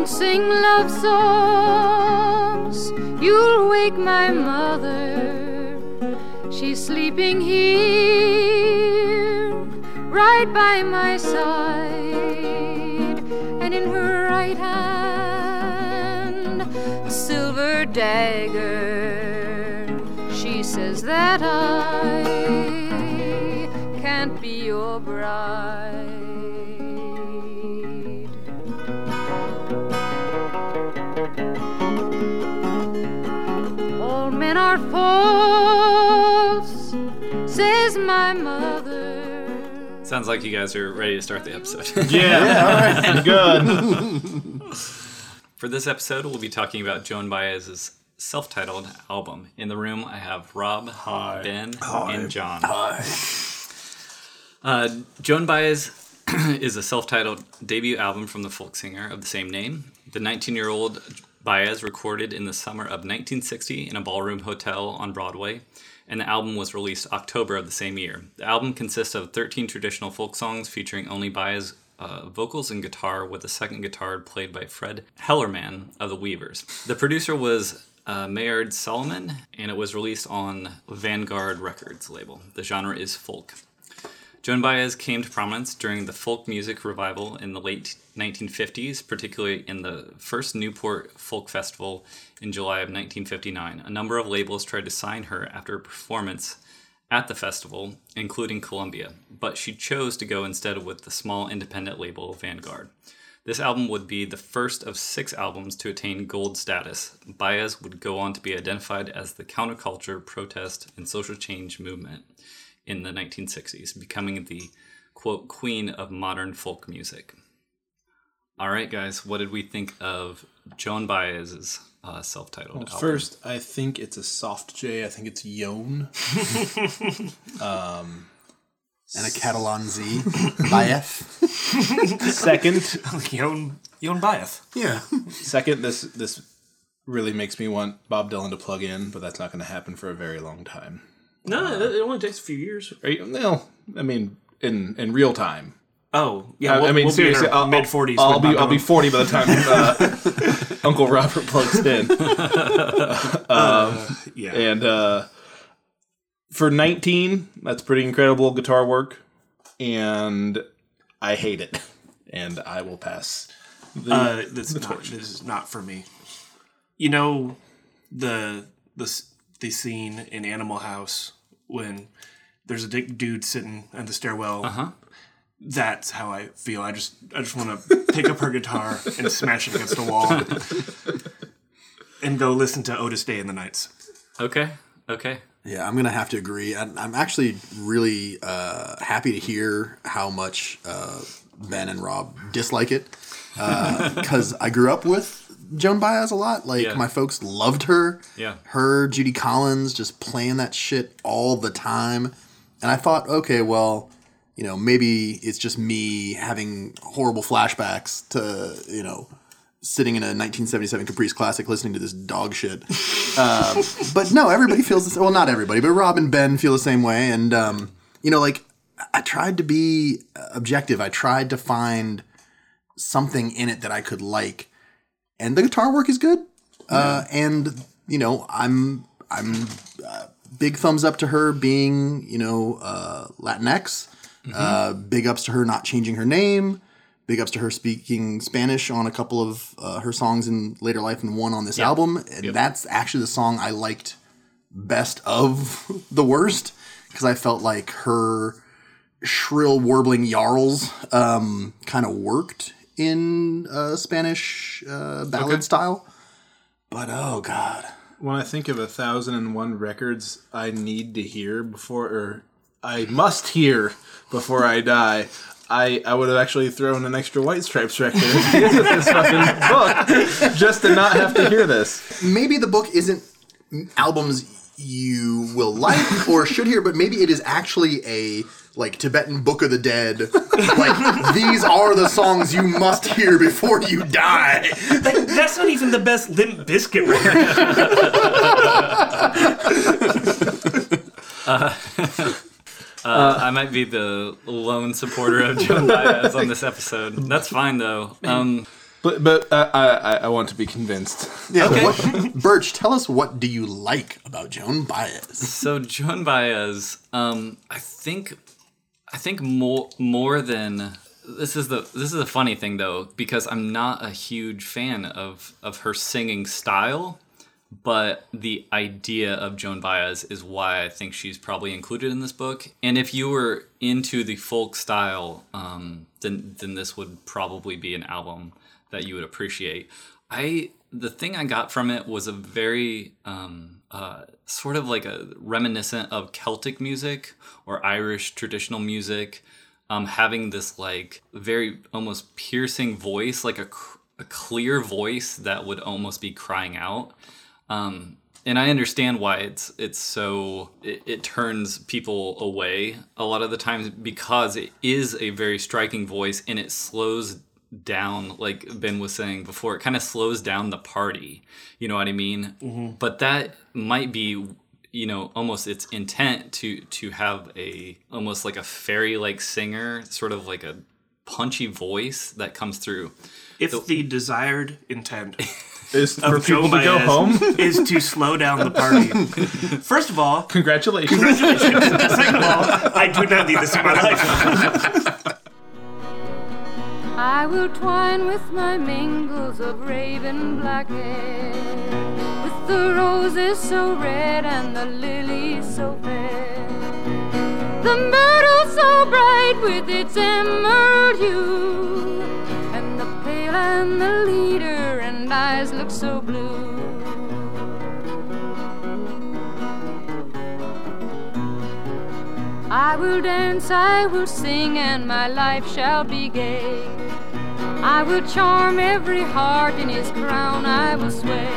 Don't sing love songs, you'll wake my mother. She's sleeping here, right by my side, and in her right hand, a silver dagger. She says that I can't be your bride. Says my mother. Sounds like you guys are ready to start the episode. Yeah, all right, good. For this episode, we'll be talking about Joan Baez's self-titled album. In the room, I have Rob, Ben, and John. Hi. Uh, Joan Baez is a self-titled debut album from the folk singer of the same name. The 19-year-old Baez recorded in the summer of 1960 in a ballroom hotel on Broadway, and the album was released October of the same year. The album consists of 13 traditional folk songs featuring only Baez uh, vocals and guitar, with a second guitar played by Fred Hellerman of the Weavers. The producer was uh, Maynard Solomon, and it was released on Vanguard Records label. The genre is folk. Joan Baez came to prominence during the folk music revival in the late 1950s, particularly in the first Newport Folk Festival in July of 1959. A number of labels tried to sign her after a performance at the festival, including Columbia, but she chose to go instead with the small independent label Vanguard. This album would be the first of six albums to attain gold status. Baez would go on to be identified as the counterculture, protest, and social change movement in the 1960s, becoming the quote queen of modern folk music. All right, guys, what did we think of Joan Baez's uh, self-titled album? First, I think it's a soft J. I think it's Yon. and a Catalan Z by F. Second, Yon Yon Baez. Yeah. second, this this really makes me want Bob Dylan to plug in, but that's not going to happen for a very long time. No, it it only takes a few years. Right? No, I mean in in real time. Oh, yeah. I, we'll- I mean we'll be in seriously, I'll, mid forties. I'll be I'll be forty by the time uh, Uncle Robert plugs in. yeah. And uh, for 19, that's pretty incredible guitar work. And I hate it. And I will pass. The, uh, this, not, this is not for me. You know the the the scene in Animal House when there's a dick dude sitting at the stairwell. Uh huh. That's how I feel. I just I just want to pick up her guitar and smash it against the wall and go listen to Otis Day and the Knights. Okay, okay. Yeah, I'm gonna have to agree. I'm, I'm actually really uh, happy to hear how much uh, Ben and Rob dislike it because I grew up with Joan Baez a lot. Like Yeah. my folks loved her. Yeah. her Judy Collins just playing that shit all the time, and I thought, okay, well, you know, maybe it's just me having horrible flashbacks to you know. Sitting in a 1977 Caprice Classic, listening to this dog shit, Um, but no, everybody feels this. Well, not everybody, but Rob and Ben feel the same way. And um, you know, like I tried to be objective. I tried to find something in it that I could like, and the guitar work is good. Uh, and you know, I'm I'm uh, big thumbs up to her being you know uh, Latinx. Uh, big ups to her not changing her name. Big ups to her speaking Spanish on a couple of uh, her songs in later life and one on this album. And that's actually the song I liked best of the worst because I felt like her shrill warbling yarls um, kind of worked in uh, Spanish uh, ballad style. But oh god, when I think of a thousand and one records I need to hear before, or I must hear before I die, I, I would have actually thrown an extra White Stripes record at the end of this fucking book just to not have to hear this. maybe the book isn't albums you will like or should hear, but maybe it is actually a like Tibetan Book of the Dead. Like these are the songs you must hear before you die. That- that's not even the best Limp Bizkit record. Uh, I might be the lone supporter of Joan Baez on this episode. That's fine though. Um, But but uh, I, I I want to be convinced. Yeah, what, Birch, tell us what do you like about Joan Baez? so Joan Baez, um, I think, I think more more than this is the this is a funny thing though because I'm not a huge fan of of her singing style, but the idea of Joan Baez is why I think she's probably included in this book. And if you were into the folk style, um, then then this would probably be an album that you would appreciate. I the thing I got from it was a very um, uh, sort of like a reminiscent of Celtic music or Irish traditional music, um, having this like very almost piercing voice, like a, a clear voice that would almost be crying out. Um, and I understand why it's it's so it, it turns people away a lot of the times because it is a very striking voice and it slows down like Ben was saying before it kind of slows down the party you know what I mean mm-hmm. but that might be you know almost its intent to to have a almost like a fairy like singer sort of like a punchy voice that comes through If the desired intent Is for of Joan people to go home. is to slow down the party. First of all, Congratulations. second of all, I do not need this in my life. I will twine with my mingles of raven black hair, with the roses so red and the lilies so fair, the myrtle so bright with its emerald hue, and the pale and the leader and eyes look so blue. I will dance, I will sing, and my life shall be gay. I will charm every heart in his crown, I will sway.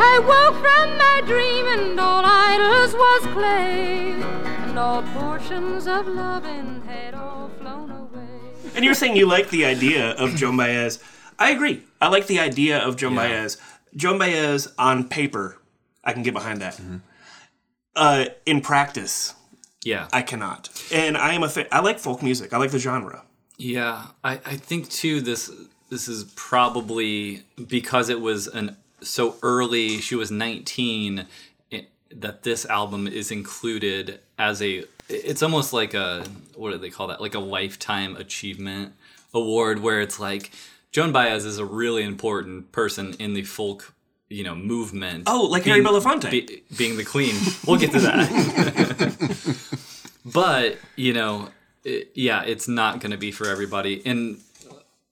I woke from my dream, and all idols was clay, and all portions of loving had all flown away. And you're saying you like the idea of Joan Baez. I agree. I like the idea of Joan Baez. Joan Baez on paper, I can get behind that. Uh, in practice, yeah I cannot. And I am a fan. I like folk music. I like the genre. Yeah, I, I think too this this is probably because it was an so early. She was nineteen. It, that this album is included as a. It's almost like a what do they call that? Like a lifetime achievement award, where it's like Joan Baez is a really important person in the folk you know movement. Oh, like Harry Belafonte. be- being the queen. We'll get to that. but you know it, yeah it's not going to be for everybody. And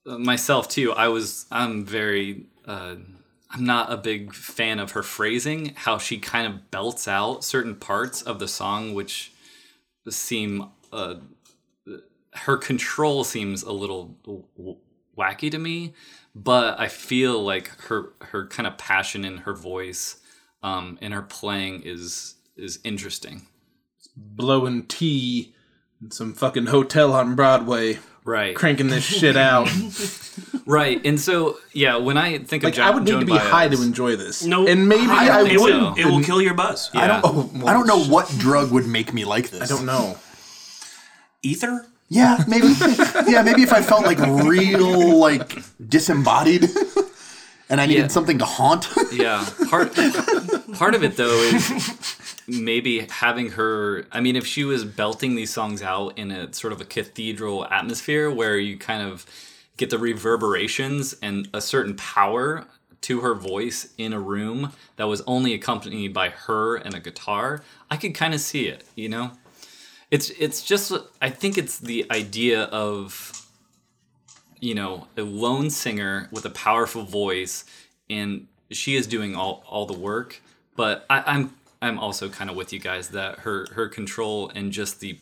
uh, myself too i was i'm very uh, i'm not a big fan of her phrasing how she kind of belts out certain parts of the song which seem uh, her control seems a little wacky to me but i feel like her her kind of passion in her voice um, and her playing is is interesting. Blowing tea some fucking hotel on Broadway, right cranking this shit out. Right, and so yeah, when I think of Like I would need Joan to be Baez, high to enjoy this. No, and maybe I I, wouldn't. so. It will kill your buzz. Yeah. I don't. Oh, well, I don't know what drug would make me like this. I don't know. Ether? Yeah, maybe. yeah, maybe if I felt like real, like disembodied, and I needed Yeah. something to haunt. yeah, part part of it though is maybe having her. I mean, if she was belting these songs out in a sort of a cathedral atmosphere where you kind of get the reverberations and a certain power to her voice in a room that was only accompanied by her and a guitar, I could kind of see it. You know. It's it's just I think it's the idea of you know a lone singer with a powerful voice and she is doing all, all the work but I, I'm I'm also kind of with you guys that her her control and just the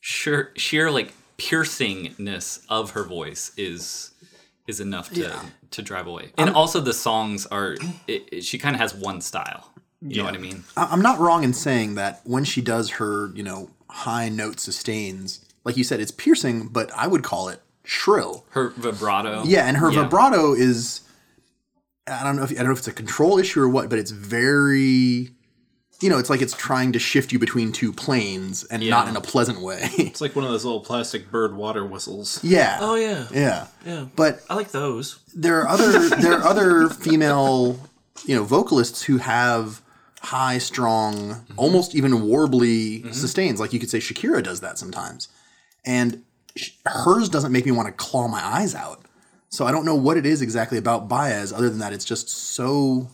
sheer sheer like piercingness of her voice is is enough to Yeah. to drive away. And also the songs are it, it- she kind of has one style. You know what I mean? I'm not wrong in saying that when she does her, you know, high note sustains, like you said, it's piercing, but I would call it shrill. Her vibrato. Yeah, and her Yeah. vibrato is I don't know if I don't know if it's a control issue or what, but it's very you know, it's like it's trying to shift you between two planes and not in a pleasant way. It's like one of those little plastic bird water whistles. yeah. Oh yeah, Yeah. yeah. But I like those. there are other there are other female, you know, vocalists who have high, strong, mm-hmm. almost even warbly mm-hmm. sustains. Like you could say Shakira does that sometimes, and sh- hers doesn't make me want to claw my eyes out. So I don't know what it is exactly about Baez, other than that it's just so.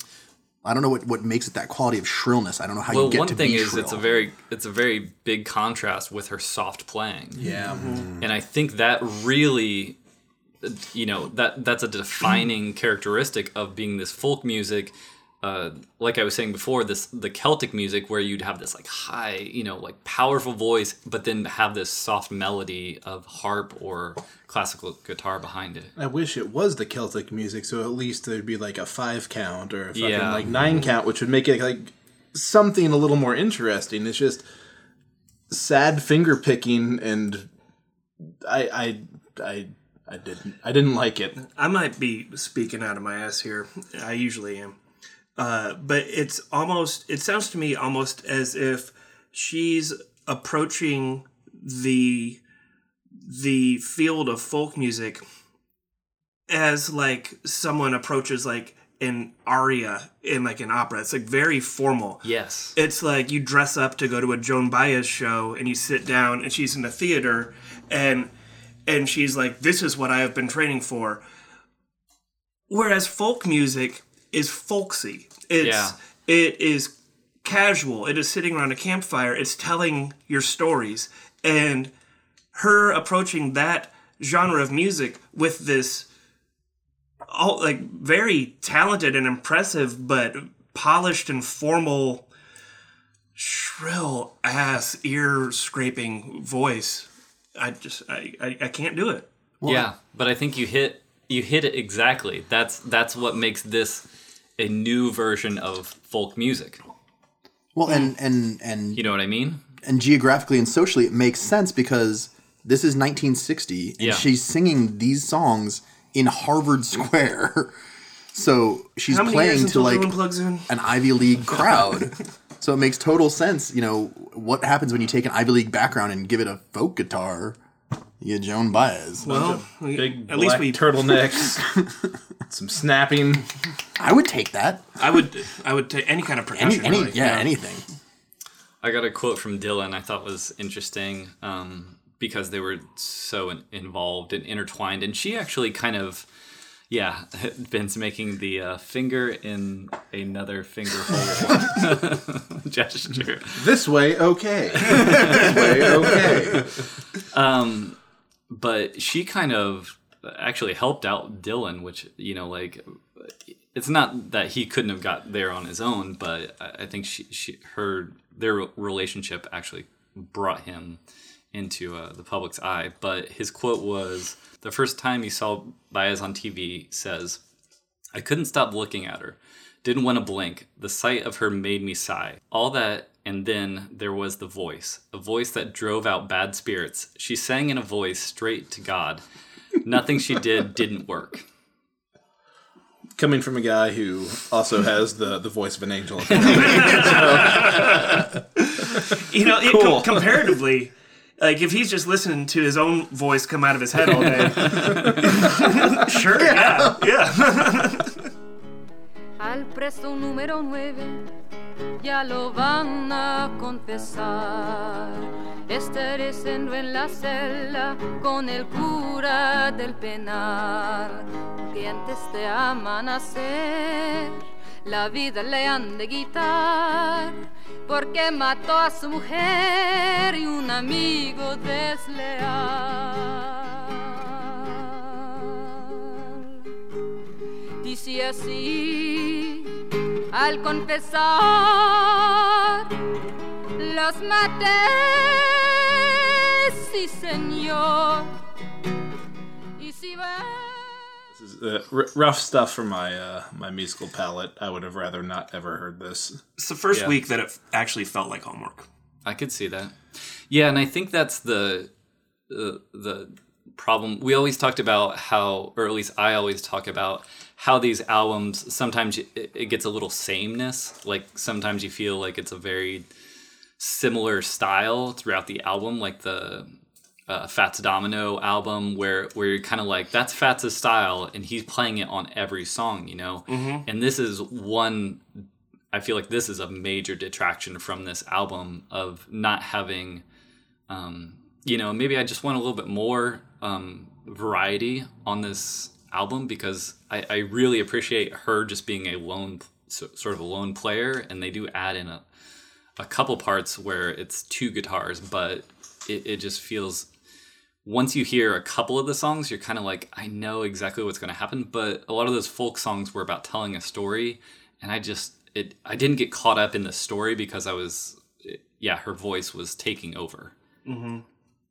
I don't know what, what makes it that quality of shrillness. I don't know how Well, you get one to thing be is shrill. it's a very it's a very big contrast with her soft playing. Yeah. Mm-hmm. and I think that really, you know, that that's a defining characteristic of being this folk music. Uh, like I was saying before, this the Celtic music where you'd have this like high, you know, like powerful voice, but then have this soft melody of harp or classical guitar behind it. I wish it was the Celtic music, so at least there'd be like a five count or a fucking Yeah. like nine count, which would make it like something a little more interesting. It's just sad finger picking, and I, I, I, I didn't, I didn't like it. I might be speaking out of my ass here. I usually am. Uh, but it's almost, it sounds to me almost as if she's approaching the the field of folk music as like someone approaches like an aria in like an opera. It's like very formal. Yes. It's like you dress up to go to a Joan Baez show and you sit down and she's in the theater and and she's like, This is what I have been training for. Whereas folk music is folksy. It's Yeah. it is casual. It is sitting around a campfire. It's telling your stories. And her approaching that genre of music with this all like very talented and impressive but polished and formal shrill ass ear scraping voice i just I, I i can't do it yeah, but I think you hit you hit it exactly. That's that's what makes this a new version of folk music. well, and and and You know what I mean? and geographically and socially it makes sense because this is 1960 and Yeah. she's singing these songs in Harvard Square. So she's how many playing years to like plugs in an Ivy League crowd. so it makes total sense, you know, what happens when you take an Ivy League background and give it a folk guitar? You get Joan Baez. well we- Big at least we turtlenecks, some snapping. I would take that. i would i would take any kind of Any, percussion any really. yeah, anything. I got a quote from Dylan I thought was interesting um, because they were so in- involved and intertwined. And she actually kind of, yeah, Ben's making the uh, finger in another finger hole gesture. This way, okay. this way, okay. But she kind of actually helped out Dylan, which, you know, like, it's not that he couldn't have got there on his own, but I think she, she her their relationship actually brought him into uh, the public's eye. But his quote was the first time he saw Baez on TV says, "I couldn't stop looking at her, didn't want to blink. The sight of her made me sigh. All that." And then there was the voice, a voice that drove out bad spirits. She sang in a voice straight to God. Nothing she did didn't work. Coming from a guy who also has the, the voice of an angel. you know it, Cool. com- comparatively like if he's just listening to his own voice come out of his head all day sure yeah yeah Al preso número 9 ya lo van a confesar. Estarecendo en la celda con el cura del penal. Que antes de amanecer la vida le han de quitar. Porque mató a su mujer y un amigo desleal. Dice así al confesar los maté si, senor. Is uh, r- rough stuff for my uh, my musical palette. I would have rather not ever heard this. It's the first Yeah. week that it actually felt like homework. I could see that. Yeah, and I think that's the uh, the problem. We always talked about how, or at least I always talk about how these albums sometimes it, it gets a little sameness. Like sometimes you feel like it's a very similar style throughout the album, like the uh, Fats Domino album, where where you're kind of like that's Fats' style, and he's playing it on every song, you know. And this is one. I feel like this is a major detraction from this album of not having, um, you know, maybe I just want a little bit more um, variety on this album because I, I really appreciate her just being a lone, so, sort of a lone player, and they do add in a, a couple parts where it's two guitars, but it, it just feels once you hear a couple of the songs, you're kind of like, I know exactly what's going to happen. But a lot of those folk songs were about telling a story, and I just it I didn't get caught up in the story because I was, yeah, her voice was taking over. Mm-hmm.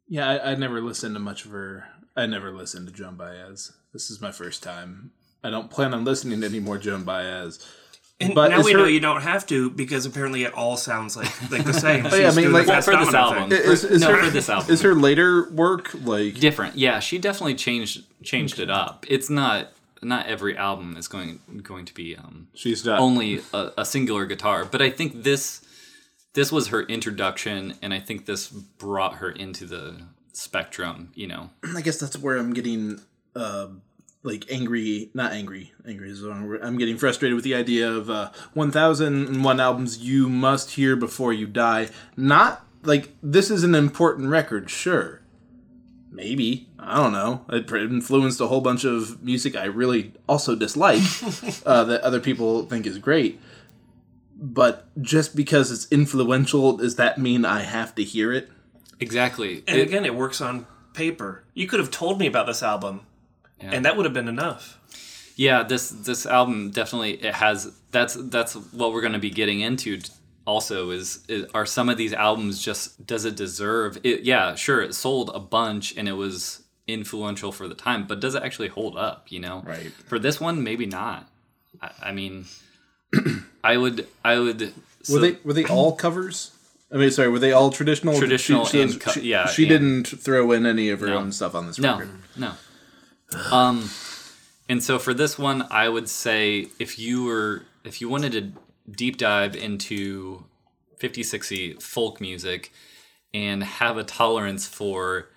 Yeah, I, I never listened to much of her. I never listened to Joan Baez. This is my first time. I don't plan on listening to any more Joan Baez. And But now we her- know you don't have to because apparently it all sounds like like the same. Oh, yeah, I mean, doing like- the Well, for this album. thing. Is, is no, her, for this album. is her later work like? different. Yeah, she definitely changed changed it up. It's not not every album is going going to be um, She's not only a, a singular guitar, but I think this this was her introduction, and I think this brought her into the spectrum. You know, I guess that's where I'm getting uh, like angry. Not angry. Angry is wrong. I'm getting frustrated with the idea of uh, 1,001 albums you must hear before you die. Not like this is an important record, sure. Maybe I don't know. It influenced a whole bunch of music I really also dislike uh, that other people think is great. But just because it's influential, does that mean I have to hear it? exactly. And It- again, it works on paper. You could have told me about this album, and that would have been enough. yeah, this this album definitely it has. That's that's what we're going to be getting into. Also, is, is are some of these albums just does it deserve it? Yeah, sure, it sold a bunch and it was influential for the time, but does it actually hold up? You know, Right. For this one, maybe not. I, I mean, I would I would. so- Were they were they all covers? I mean, sorry, were they all traditional? Traditional She, she, co- she- yeah, she and- didn't throw in any of her No. own stuff on this record No, no. Um, and so for this one, I would say if you were if you wanted to deep dive into 50, 60 folk music and have a tolerance for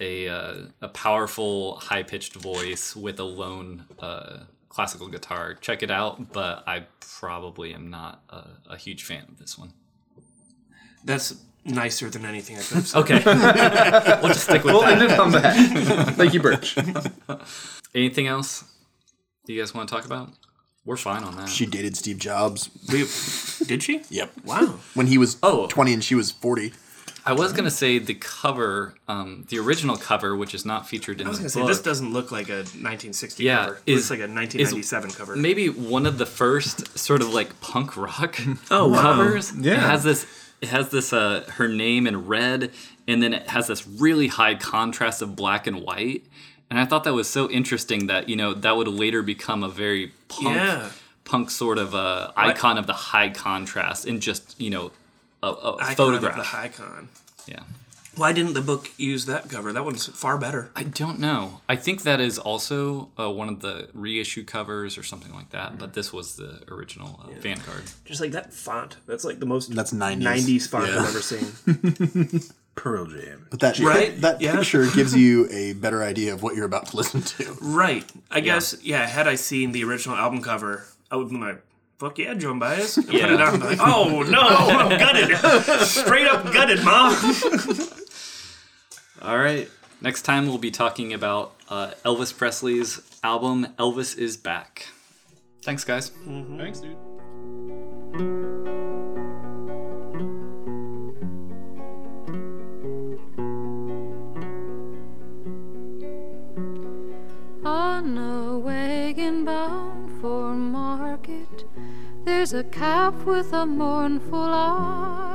a uh, a powerful high pitched voice with a lone uh, classical guitar, check it out. But I probably am not a, a huge fan of this one. That's nicer than anything I could have said. Okay, we'll just stick with Well, that. ended on that. Thank you, Birch. Anything else do you guys want to talk about? We're fine on that. She dated Steve Jobs. We, did she? Yep. Wow. When he was Oh. 20 and she was 40. I was gonna say the cover, um, the original cover, which is not featured in I was the gonna say book. this doesn't look like a 1960 Yeah, cover. It is- looks like a 1997 cover. maybe one of the first sort of like punk rock Oh, wow. covers. Yeah. it has this. It has this uh, her name in red, and then it has this really high contrast of black and white. And I thought that was so interesting that you know that would later become a very punk, Yeah. punk sort of uh, icon of the high contrast and just you know a, a Icon photograph. Of the icon. yeah. Why didn't the book use that cover? That one's far better. I don't know. I think that is also uh, one of the reissue covers or something like that. But this was the original uh, Vanguard. Just like that font. That's like the most That's 90s. 90s font Yeah. I've ever seen. Pearl Jam. But that Right? that Yeah. picture gives you a better idea of what you're about to listen to. right. I guess, yeah, had I seen the original album cover, I would have been like, fuck yeah, Joan Baez. And put Yeah. it out and be like, oh no, I'm gutted. Straight up gutted, mom. All right. Next time we'll be talking about uh, Elvis Presley's album Elvis is Back. Thanks, guys. Thanks, dude. On a wagon bound for market, there's a calf with a mournful eye.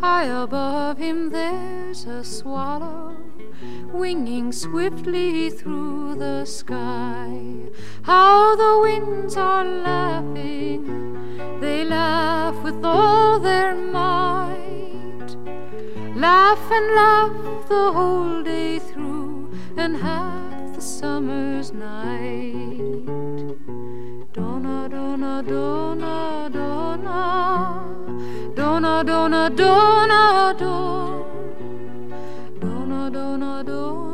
High above him there's a swallow winging swiftly through the sky. How the winds are laughing, they laugh with all their might. Laugh and laugh the whole day through, and half the summer's night. Donna, donna, Dona, dona, dona, dona, dona. donna.